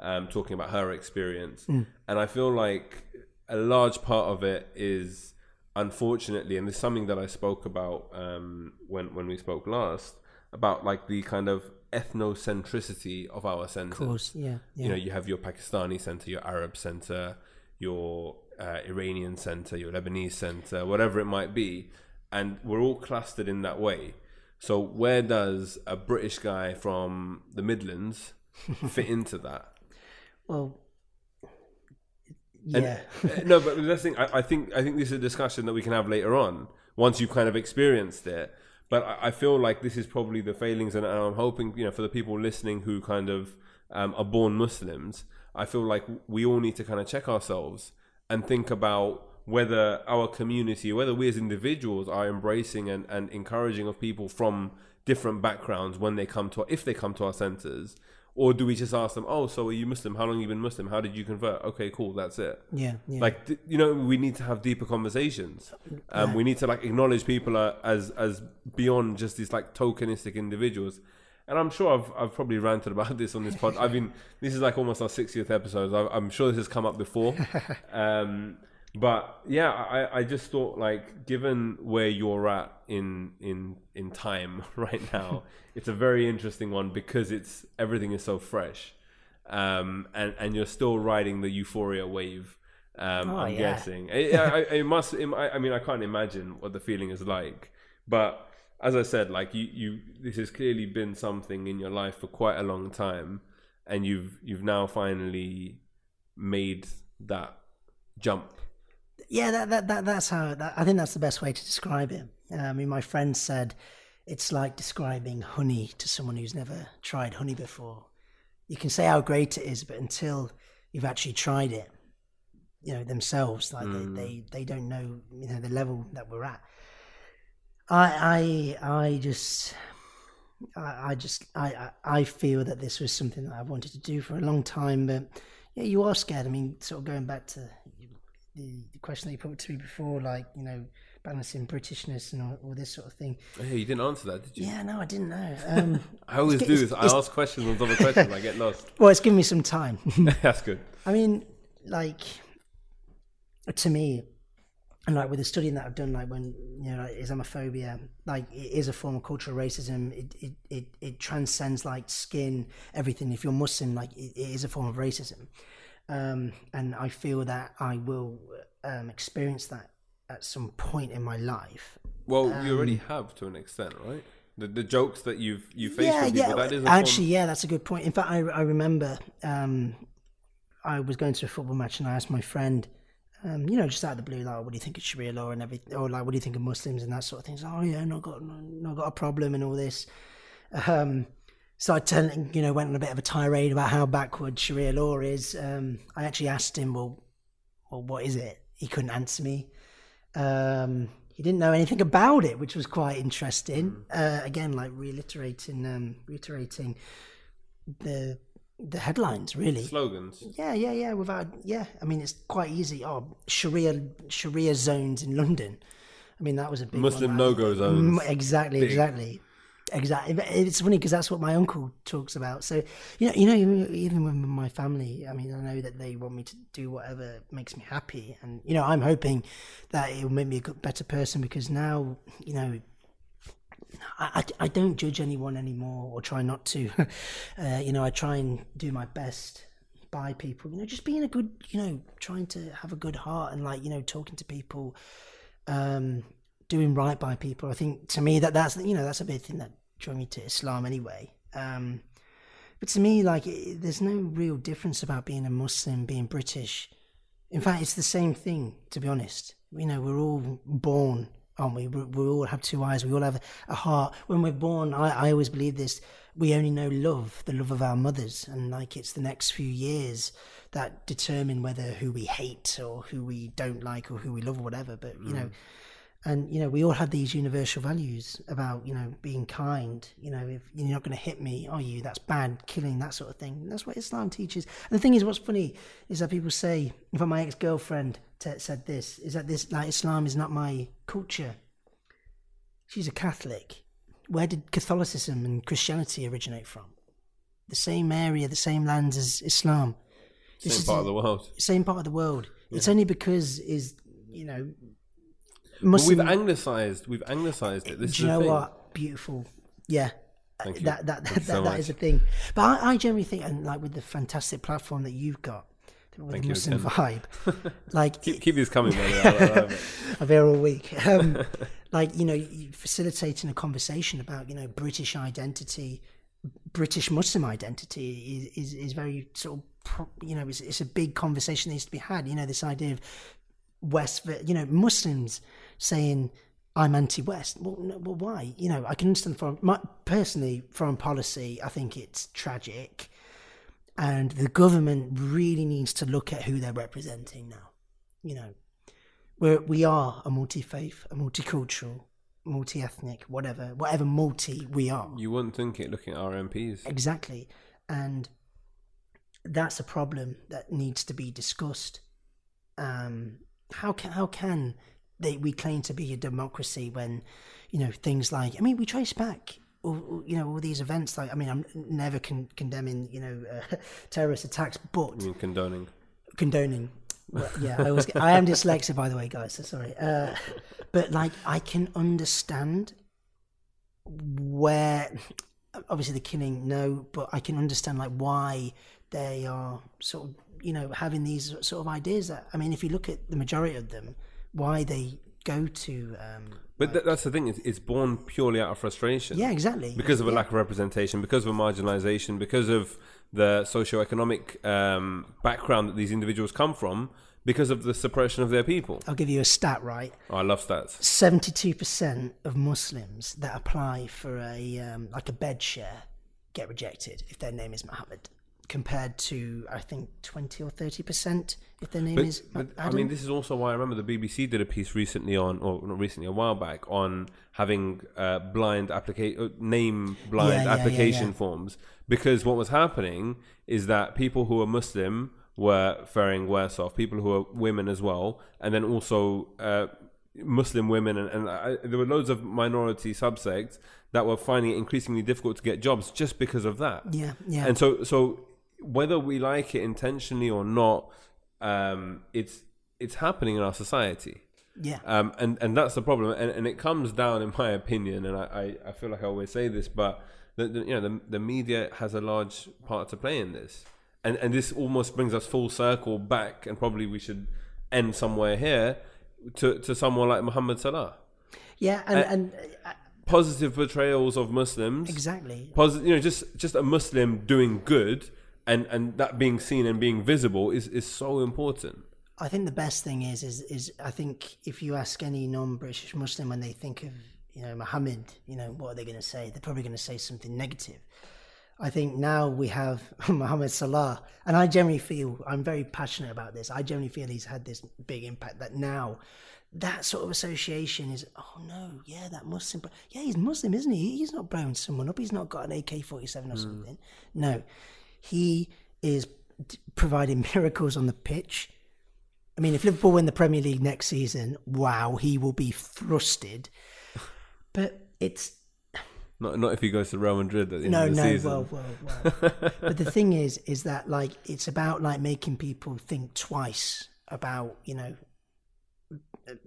um, talking about her experience. And I feel like a large part of it is unfortunately, and this is something that I spoke about um, when when we spoke last about like the kind of ethnocentricity of our centers. Of course, yeah, yeah. You know, you have your Pakistani center, your Arab center, your uh, Iranian center, your Lebanese center, whatever it might be, and we're all clustered in that way. So where does a British guy from the Midlands fit into that? well, yeah, uh, no, but the thing I, I think I think this is a discussion that we can have later on once you've kind of experienced it. But I, I feel like this is probably the failings, and I'm hoping you know for the people listening who kind of um, are born Muslims, I feel like we all need to kind of check ourselves and think about whether our community, whether we as individuals are embracing and, and encouraging of people from different backgrounds when they come to if they come to our centers or do we just ask them oh so are you muslim? How long have you been muslim? How did you convert? Okay cool that's it. Yeah, yeah. like th- you know we need to have deeper conversations. Um, we need to like acknowledge people are, as as beyond just these like tokenistic individuals. And i'm sure i've, I've probably ranted about this on this pod. I mean this is like almost our 60th episode. I, i'm sure this has come up before. Um, But yeah, I, I just thought like given where you're at in in in time right now, it's a very interesting one because it's everything is so fresh, um, and and you're still riding the euphoria wave. Um, Oh, I'm yeah. guessing it, I, it must. It, I mean, I can't imagine what the feeling is like, but as I said, like you, you, this has clearly been something in your life for quite a long time, and you've you've now finally made that jump. Yeah, that, that, that that's how that, I think that's the best way to describe it. Uh, I mean, my friend said it's like describing honey to someone who's never tried honey before. You can say how great it is, but until you've actually tried it, you know themselves, like they, they they don't know you know the level that we're at. I I I just. I, I just I, I I feel that this was something that I've wanted to do for a long time, but yeah, you are scared. I mean, sort of going back to the, the question that you put to me before, like you know, balancing Britishness and all, all this sort of thing. Hey, you didn't answer that, did you? Yeah, no, I didn't know. Um, I always do it's- this. I it's- ask questions on top of questions. I get lost. well, it's given me some time. That's good. I mean, like to me, and like with the studying that I've done, like when you know, like Islamophobia, like it is a form of cultural racism. It it it, it transcends like skin, everything. If you're Muslim, like it, it is a form of racism, um, and I feel that I will um, experience that at some point in my life. Well, you Um, already have to an extent, right? The the jokes that you've you face with people, that is actually, yeah, that's a good point. In fact, I I remember um, I was going to a football match and I asked my friend, um, you know, just out of the blue, like, what do you think of Sharia law and everything, or like, what do you think of Muslims and that sort of thing? He's like, oh yeah, not got not got a problem and all this. Um, so I turned, you know, went on a bit of a tirade about how backward Sharia law is. Um, I actually asked him, well, well, what is it? He couldn't answer me. Um, he didn't know anything about it, which was quite interesting. Uh, again, like reiterating, um, reiterating the the headlines, really. slogans. Yeah, yeah, yeah. Without, yeah. I mean, it's quite easy. Oh, Sharia Sharia zones in London. I mean, that was a big Muslim no-go zones. Mm, Exactly, exactly, exactly. It's funny because that's what my uncle talks about. So you know, you know, even- even with my family, I mean, I know that they want me to do whatever makes me happy, and you know, I'm hoping that it will make me a better person because now, you know, I, I, I don't judge anyone anymore or try not to. uh, you know, I try and do my best by people. You know, just being a good, you know, trying to have a good heart and like, you know, talking to people, um, doing right by people. I think to me that that's, you know, that's a big thing that drew me to Islam anyway. Um, but to me, like, it, there's no real difference about being a Muslim, being British. In fact, it's the same thing, to be honest. You know, we're all born, aren't we? We, we all have two eyes. We all have a heart. When we're born, I, I always believe this. We only know love, the love of our mothers, and like it's the next few years that determine whether who we hate or who we don't like or who we love or whatever. But you know, and you know, we all have these universal values about you know being kind. You know, if you're not going to hit me, are you? That's bad. Killing that sort of thing. And that's what Islam teaches. And the thing is, what's funny is that people say, in fact, my ex girlfriend t- said this: is that this like Islam is not my culture. She's a Catholic. Where did Catholicism and Christianity originate from? The same area, the same lands as Islam. This Same part of the world. same part of the world. It's only because is you know We've anglicized. We've anglicized it. This do is you know thing. what? Beautiful. Yeah. Thank you. That that Thank that, you so that is a thing. But I, I generally think, and like with the fantastic platform that you've got, with Thank the Muslim vibe, like Keep, keep these coming, man. I- I love it. I've here all week. Um, like you know, facilitating a conversation about you know British identity, British Muslim identity is is, is very sort of you know it's, it's a big conversation that needs to be had. You know, this idea of West, you know, Muslims saying. I'm anti-West. Well, no, well, why? You know, I can understand from my, personally foreign policy. I think it's tragic, and the government really needs to look at who they're representing now. You know, we're, we are a multi-faith, a multicultural, multi-ethnic, whatever, whatever multi we are. You wouldn't think it looking at our MPs. Exactly. And that's a problem that needs to be discussed. Um, how can how can they we claim to be a democracy when you know things like I mean we trace back all, you know all these events like I mean I'm never con- condemning you know uh, terrorist attacks but I mean, condoning. condoning Well, yeah, I was. I am dyslexic, by the way, guys. So sorry. Uh, but like, I can understand where, obviously, the killing. No, but I can understand like why they are sort of, you know, having these sort of ideas. That I mean, if you look at the majority of them, why they go to. Um, But th- that's the thing; it's, it's born purely out of frustration. yeah, exactly. because of a Yeah. lack of representation, because of a marginalization, because of the socioeconomic um, background that these individuals come from, because of the suppression of their people. I'll give you a stat, right? Oh, I love stats. Seventy-two percent of Muslims that apply for a um, like a bed share get rejected if their name is Muhammad, compared to I think twenty or thirty percent if their name But, is. but I mean, this is also why I remember the BBC did a piece recently on, or not recently, a while back, on having uh, blind application, name blind Yeah, yeah, yeah, application yeah. forms, because what was happening is that people who were Muslim were faring worse off, people who are women as well, and then also uh, Muslim women, and, and I, there were loads of minority subsects that were finding it increasingly difficult to get jobs just because of that. yeah, yeah, And so, so whether we like it intentionally or not, um, it's it's happening in our society, yeah, um, and and that's the problem. And, and it comes down, in my opinion, and I, I, I feel like I always say this, but the, the, you know the the media has a large part to play in this, and and this almost brings us full circle back, and probably we should end somewhere here to to someone like Muhammad Salah. yeah, and, uh, and uh, Positive portrayals of Muslims, exactly. positive, you know, just just a Muslim doing good and and that being seen and being visible is is so important. I think the best thing is is is I think if you ask any non-British Muslim when they think of you know Muhammad, you know what are they going to say? They're probably going to say something negative. I think now we have Muhammad Salah, and I generally feel I'm very passionate about this. I generally feel he's had this big impact that now that sort of association is oh no, yeah, that Muslim, yeah, he's Muslim, isn't he? He's not blowing someone up. He's not got an AK-47 or hmm. something. No, he is d- providing miracles on the pitch. I mean, if Liverpool win the Premier League next season, wow, he will be thrusted. But it's Not not if he goes to Real Madrid at the end no, of the no, season. well, well, well. but the thing is, is that like it's about like making people think twice about you know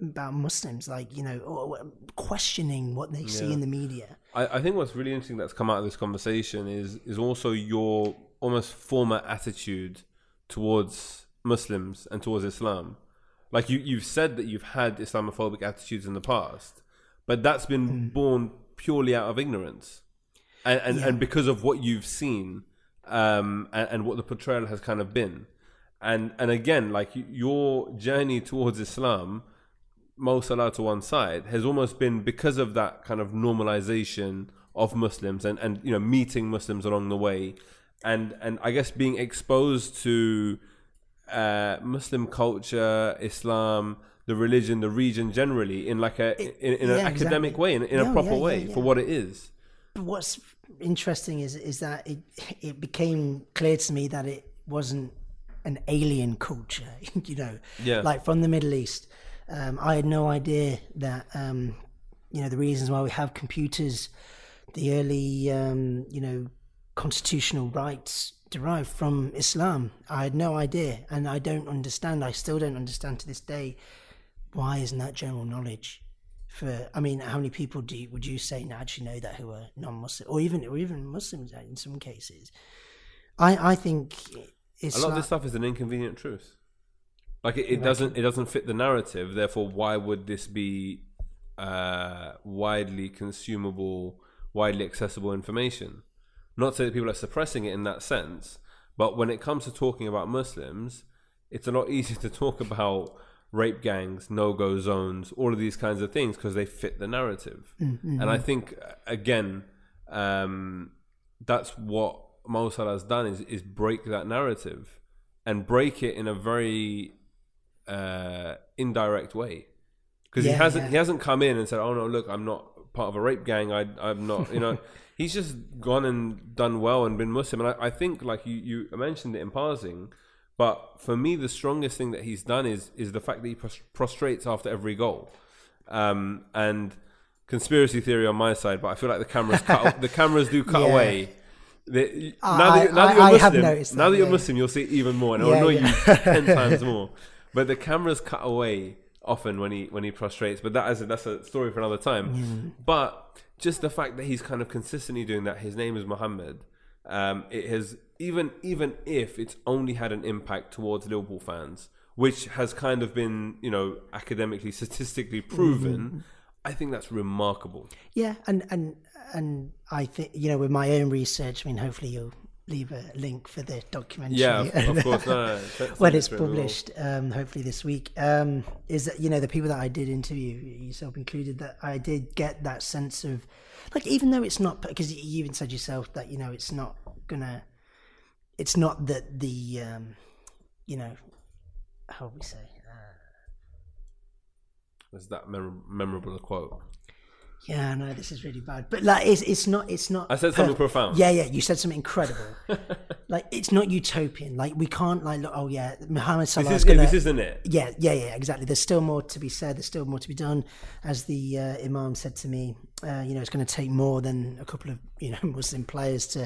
about Muslims, like you know, or questioning what they see in the media. I, I think what's really interesting that's come out of this conversation is is also your almost former attitude towards Muslims and towards Islam. Like you you've said that you've had Islamophobic attitudes in the past, but that's been Hmm. born purely out of ignorance, and and, Yeah. and because of what you've seen, um, and, and what the portrayal has kind of been, and and again, like your journey towards Islam Mo Salah to one side has almost been because of that kind of normalization of Muslims and, and you know meeting Muslims along the way and and I guess being exposed to uh, Muslim culture, Islam, the religion, the region generally in like a in, in an yeah, academic exactly. way, in, in Yeah, a proper yeah, way yeah, for what it is. But what's interesting is is that it it became clear to me that it wasn't an alien culture, you know, Yeah. like from the Middle East. Um, I had no idea that um, you know the reasons why we have computers, the early um, you know constitutional rights derived from Islam. I had no idea, and I don't understand. I still don't understand to this day why isn't that general knowledge for i mean how many people do you, would you say now actually know that who are non-muslim or even or even muslims in some cases i i think it's A lot of this stuff is an inconvenient truth. Like it, it doesn't it doesn't fit the narrative. Therefore, why would this be uh, widely consumable, widely accessible information? Not to say that people are suppressing it in that sense, but when it comes to talking about Muslims, it's a lot easier to talk about rape gangs, no go zones, all of these kinds of things because they fit the narrative. And I think uh, again, um, that's what Mo has done is is break that narrative and break it in a very uh, indirect way because he hasn't yeah. he hasn't come in and said, "Oh no, look, I'm not part of a rape gang. I I'm not." You know, he's just gone and done well and been Muslim. And I, I think, like you you mentioned it in passing, but for me, the strongest thing that he's done is is the fact that he prostrates after every goal, um, and conspiracy theory on my side. But I feel like the cameras cut the cameras do cut Yeah. away. The, I- now that, you- now that I- you're I have Muslim, noticed now that, that you're yeah. Muslim, you'll see it even more, and it'll Yeah, annoy you ten times more. but the cameras cut away often when he when he prostrates. But that is a, that's a story for another time. But just the fact that he's kind of consistently doing that. His name is Muhammad. Um, it has even even if it's only had an impact towards Liverpool fans, which has kind of been you know academically statistically proven. I think that's remarkable. Yeah, and and and I think you know with my own research. I mean, hopefully you'll leave a link for the documentary. Yeah, of, of course. No. When it's it through, we will. published, um, hopefully this week, um, is that you know the people that I did interview, yourself included, that I did get that sense of, like, even though it's not because you even said yourself that you know it's not gonna, it's not that the, um, you know, how would we say, Is that mem- memorable a quote? Yeah, no, this is really bad, but like, it's it's not, it's not. I said something profound. Yeah, yeah, you said something incredible. like, it's not utopian. Like, we can't like, look, oh yeah, Muhammad Salah This, is is, yeah, gonna. this isn't it. Yeah, yeah, yeah, exactly. There's still more to be said. There's still more to be done. As the uh, Imam said to me, uh, you know, it's going to take more than a couple of you know Muslim players to,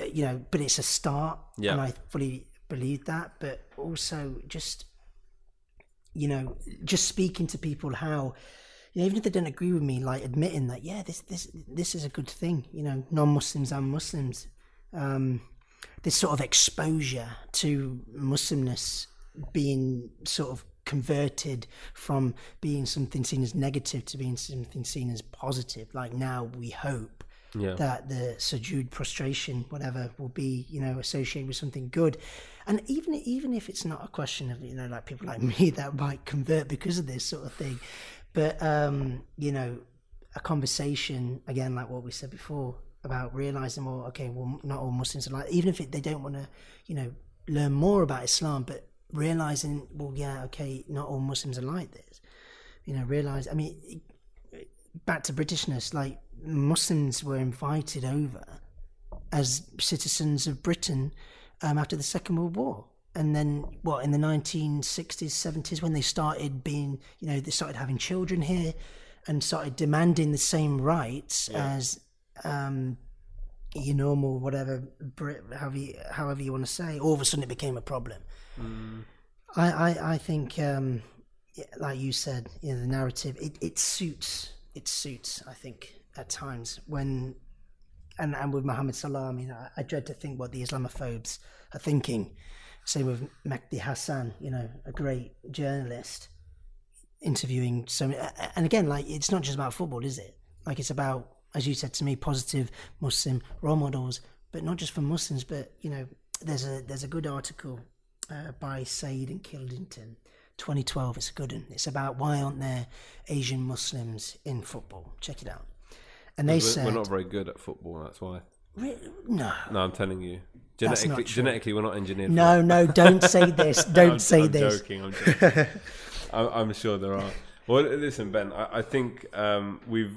uh, you know, but it's a start, Yeah. and I fully believe that. But also, just you know, just speaking to people how. You know, even if they don't agree with me, like admitting that, yeah, this this this is a good thing. You know, non-Muslims and Muslims, um, this sort of exposure to Muslimness being sort of converted from being something seen as negative to being something seen as positive. Like now, we hope Yeah. that the sujood prostration, whatever, will be you know associated with something good. And even even if it's not a question of you know like people like me that might convert because of this sort of thing, but um, you know a conversation again like what we said before about realizing well okay well not all Muslims are like even if it, they don't want to you know learn more about Islam, but realizing well yeah okay not all Muslims are like this. You know realize I mean back to Britishness, like Muslims were invited over as citizens of Britain um, after the Second World War. And then, what, in the 1960s, 70s, when they started being, you know, they started having children here and started demanding the same rights as um, your normal, whatever, Brit, however you, however you want to say, all of a sudden it became a problem. I, I, I think, um, like you said, you know, the narrative it, it suits it suits. I think at times when and and with Mohammed Salah, I mean, I, I dread to think what the Islamophobes are thinking. Same with Mehdi Hasan, you know, a great journalist interviewing so many. And again, like it's not just about football, is it? Like it's about, as you said to me, positive Muslim role models, but not just for Muslims. But you know, there's a there's a good article uh, by Saeed and Kilvington, 2012. It's a good one. It's about why aren't there Asian Muslims in football? Check it out. And they We're, said, we're not very good at football. That's why. "Re- no, No, I'm telling you. Genetically, genetically, we're not engineered. no, no, don't say this. Don't I'm, say I'm this. joking. I'm joking. I'm, I'm sure there are. Well, listen, Ben. I, I think um, we've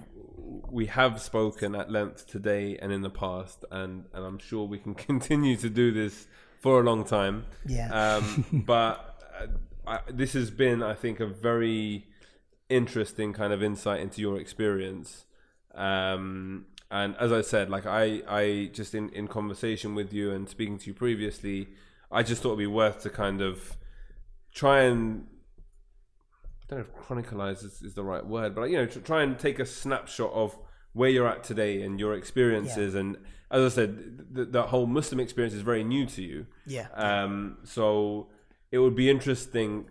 we have spoken at length today and in the past, and and I'm sure we can continue to do this for a long time. Yeah. Um, but uh, I, this has been, I think, a very interesting kind of insight into your experience. Um, and as I said, like I, I just in, in conversation with you and speaking to you previously, I just thought it'd be worth to kind of try and I don't know if chronicleize is, is the right word, but you know, tr- try and take a snapshot of where you're at today and your experiences. And as I said, the, the whole Muslim experience is very new to you. Yeah. Um, so it would be interesting,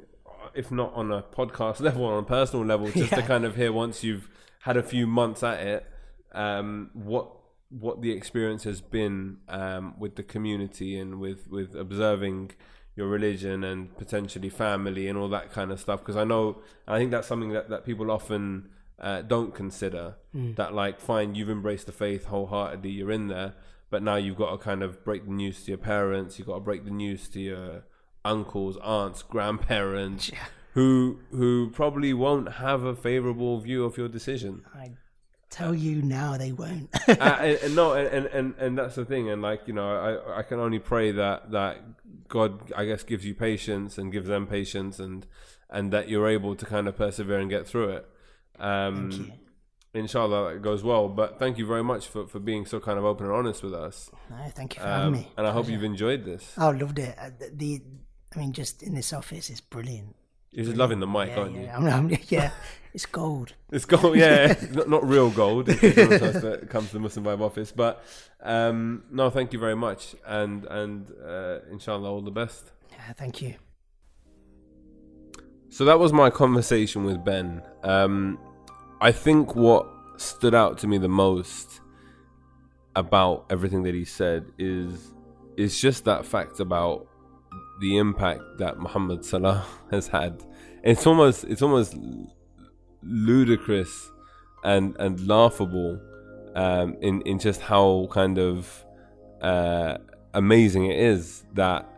if not on a podcast level, on a personal level, just to kind of hear once you've had a few months at it, um, what what the experience has been um, with the community and with with observing your religion and potentially family and all that kind of stuff. Because I know, I think that's something that that people often. Uh, don't consider that like fine you've embraced the faith wholeheartedly you're in there but now you've got to kind of break the news to your parents you've got to break the news to your uncles aunts grandparents who who probably won't have a favorable view of your decision I tell you now, they won't. uh, and, and no and, and and that's the thing and like you know i i can only pray that that god i guess gives you patience and gives them patience and and that you're able to kind of persevere and get through it um inshallah it goes well but thank you very much for for being so kind of open and honest with us no, thank you for having um, me. and i hope you've enjoyed this Oh, loved it. Uh, the I mean, just in this office, it's brilliant. You're just loving the mic, Yeah, aren't you? yeah, I'm, I'm- yeah, it's gold. It's gold, yeah, not, not real gold. It's that it comes to the Muslim Vibe office, but um, no, thank you very much, and and uh, inshallah, all the best. Yeah, thank you. So that was my conversation with Ben. Um, I think what stood out to me the most about everything that he said is is just that fact about the impact that Muhammad Salah has had. It's almost it's almost ludicrous and and laughable um, in in just how kind of uh, amazing it is that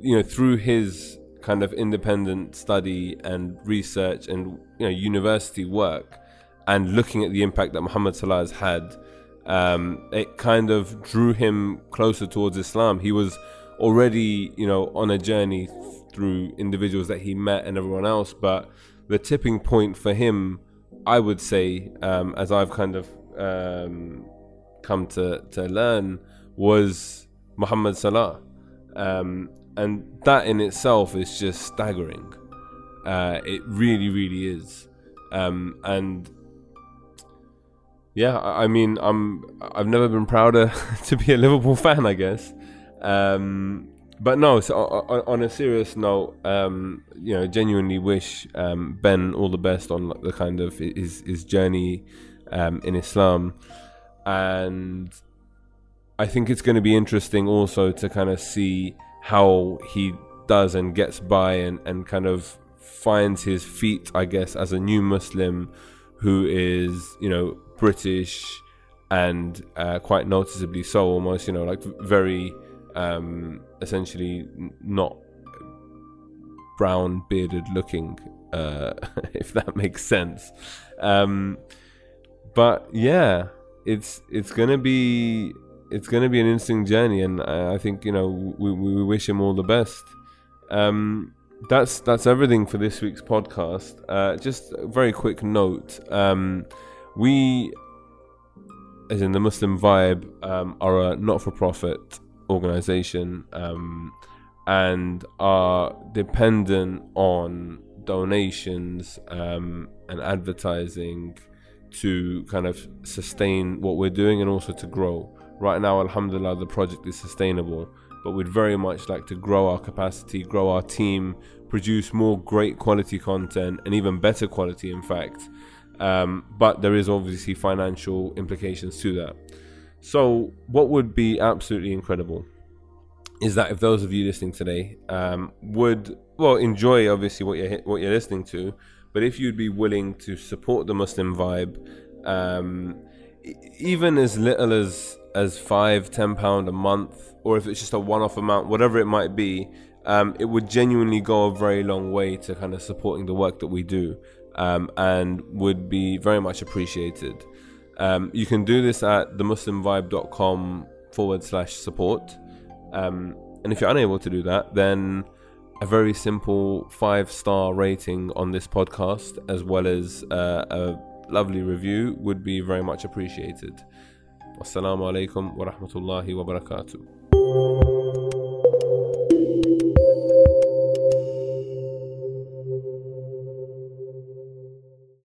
you know through his kind of independent study and research and you know university work and looking at the impact that Muhammad Salah has had um, it kind of drew him closer towards Islam he was already you know on a journey through individuals that he met and everyone else but the tipping point for him I would say um, as I've kind of um, come to, to learn was Muhammad Salah um, and that in itself is just staggering. Uh, it really, really is. Um, and yeah, I I mean, I'm I've never been prouder to be a Liverpool fan. I guess. Um, but no, so on, on a serious note, um, you know, genuinely wish um, Ben all the best on the kind of his his journey um, in Islam, and I think it's going to be interesting also to kind of see how he does and gets by and, and kind of finds his feet, I guess, as a new Muslim who is, you know, British and uh, quite noticeably so, almost, you know, like very um, essentially not brown bearded looking, uh, if that makes sense. Um, but yeah, it's it's gonna be it's gonna be an interesting journey, and I I think you know we, we wish him all the best. Um, that's that's everything for this week's podcast. Uh, just a very quick note: um, we, as in the Muslim Vibe, um, are a not-for-profit organization um, and are dependent on donations um, and advertising to kind of sustain what we're doing and also to grow. Right now, Alhamdulillah, the project is sustainable, but we'd very much like to grow our capacity, grow our team, produce more great quality content and even better quality, in fact. Um, but there is obviously financial implications to that. So, what would be absolutely incredible is that if those of you listening today um, would well enjoy obviously what you're what you're listening to, but if you'd be willing to support the Muslim vibe, um, even as little as as five, ten pound a month, or if it's just a one-off amount, whatever it might be, um, it would genuinely go a very long way to kind of supporting the work that we do, um, and would be very much appreciated. Um, you can do this at themuslimvibe.com forward slash support. Um, and if you're unable to do that, then a very simple five star rating on this podcast, as well as uh, a lovely review, would be very much appreciated. Wassalamu alaikum wa rahmatullahi wa barakatuh.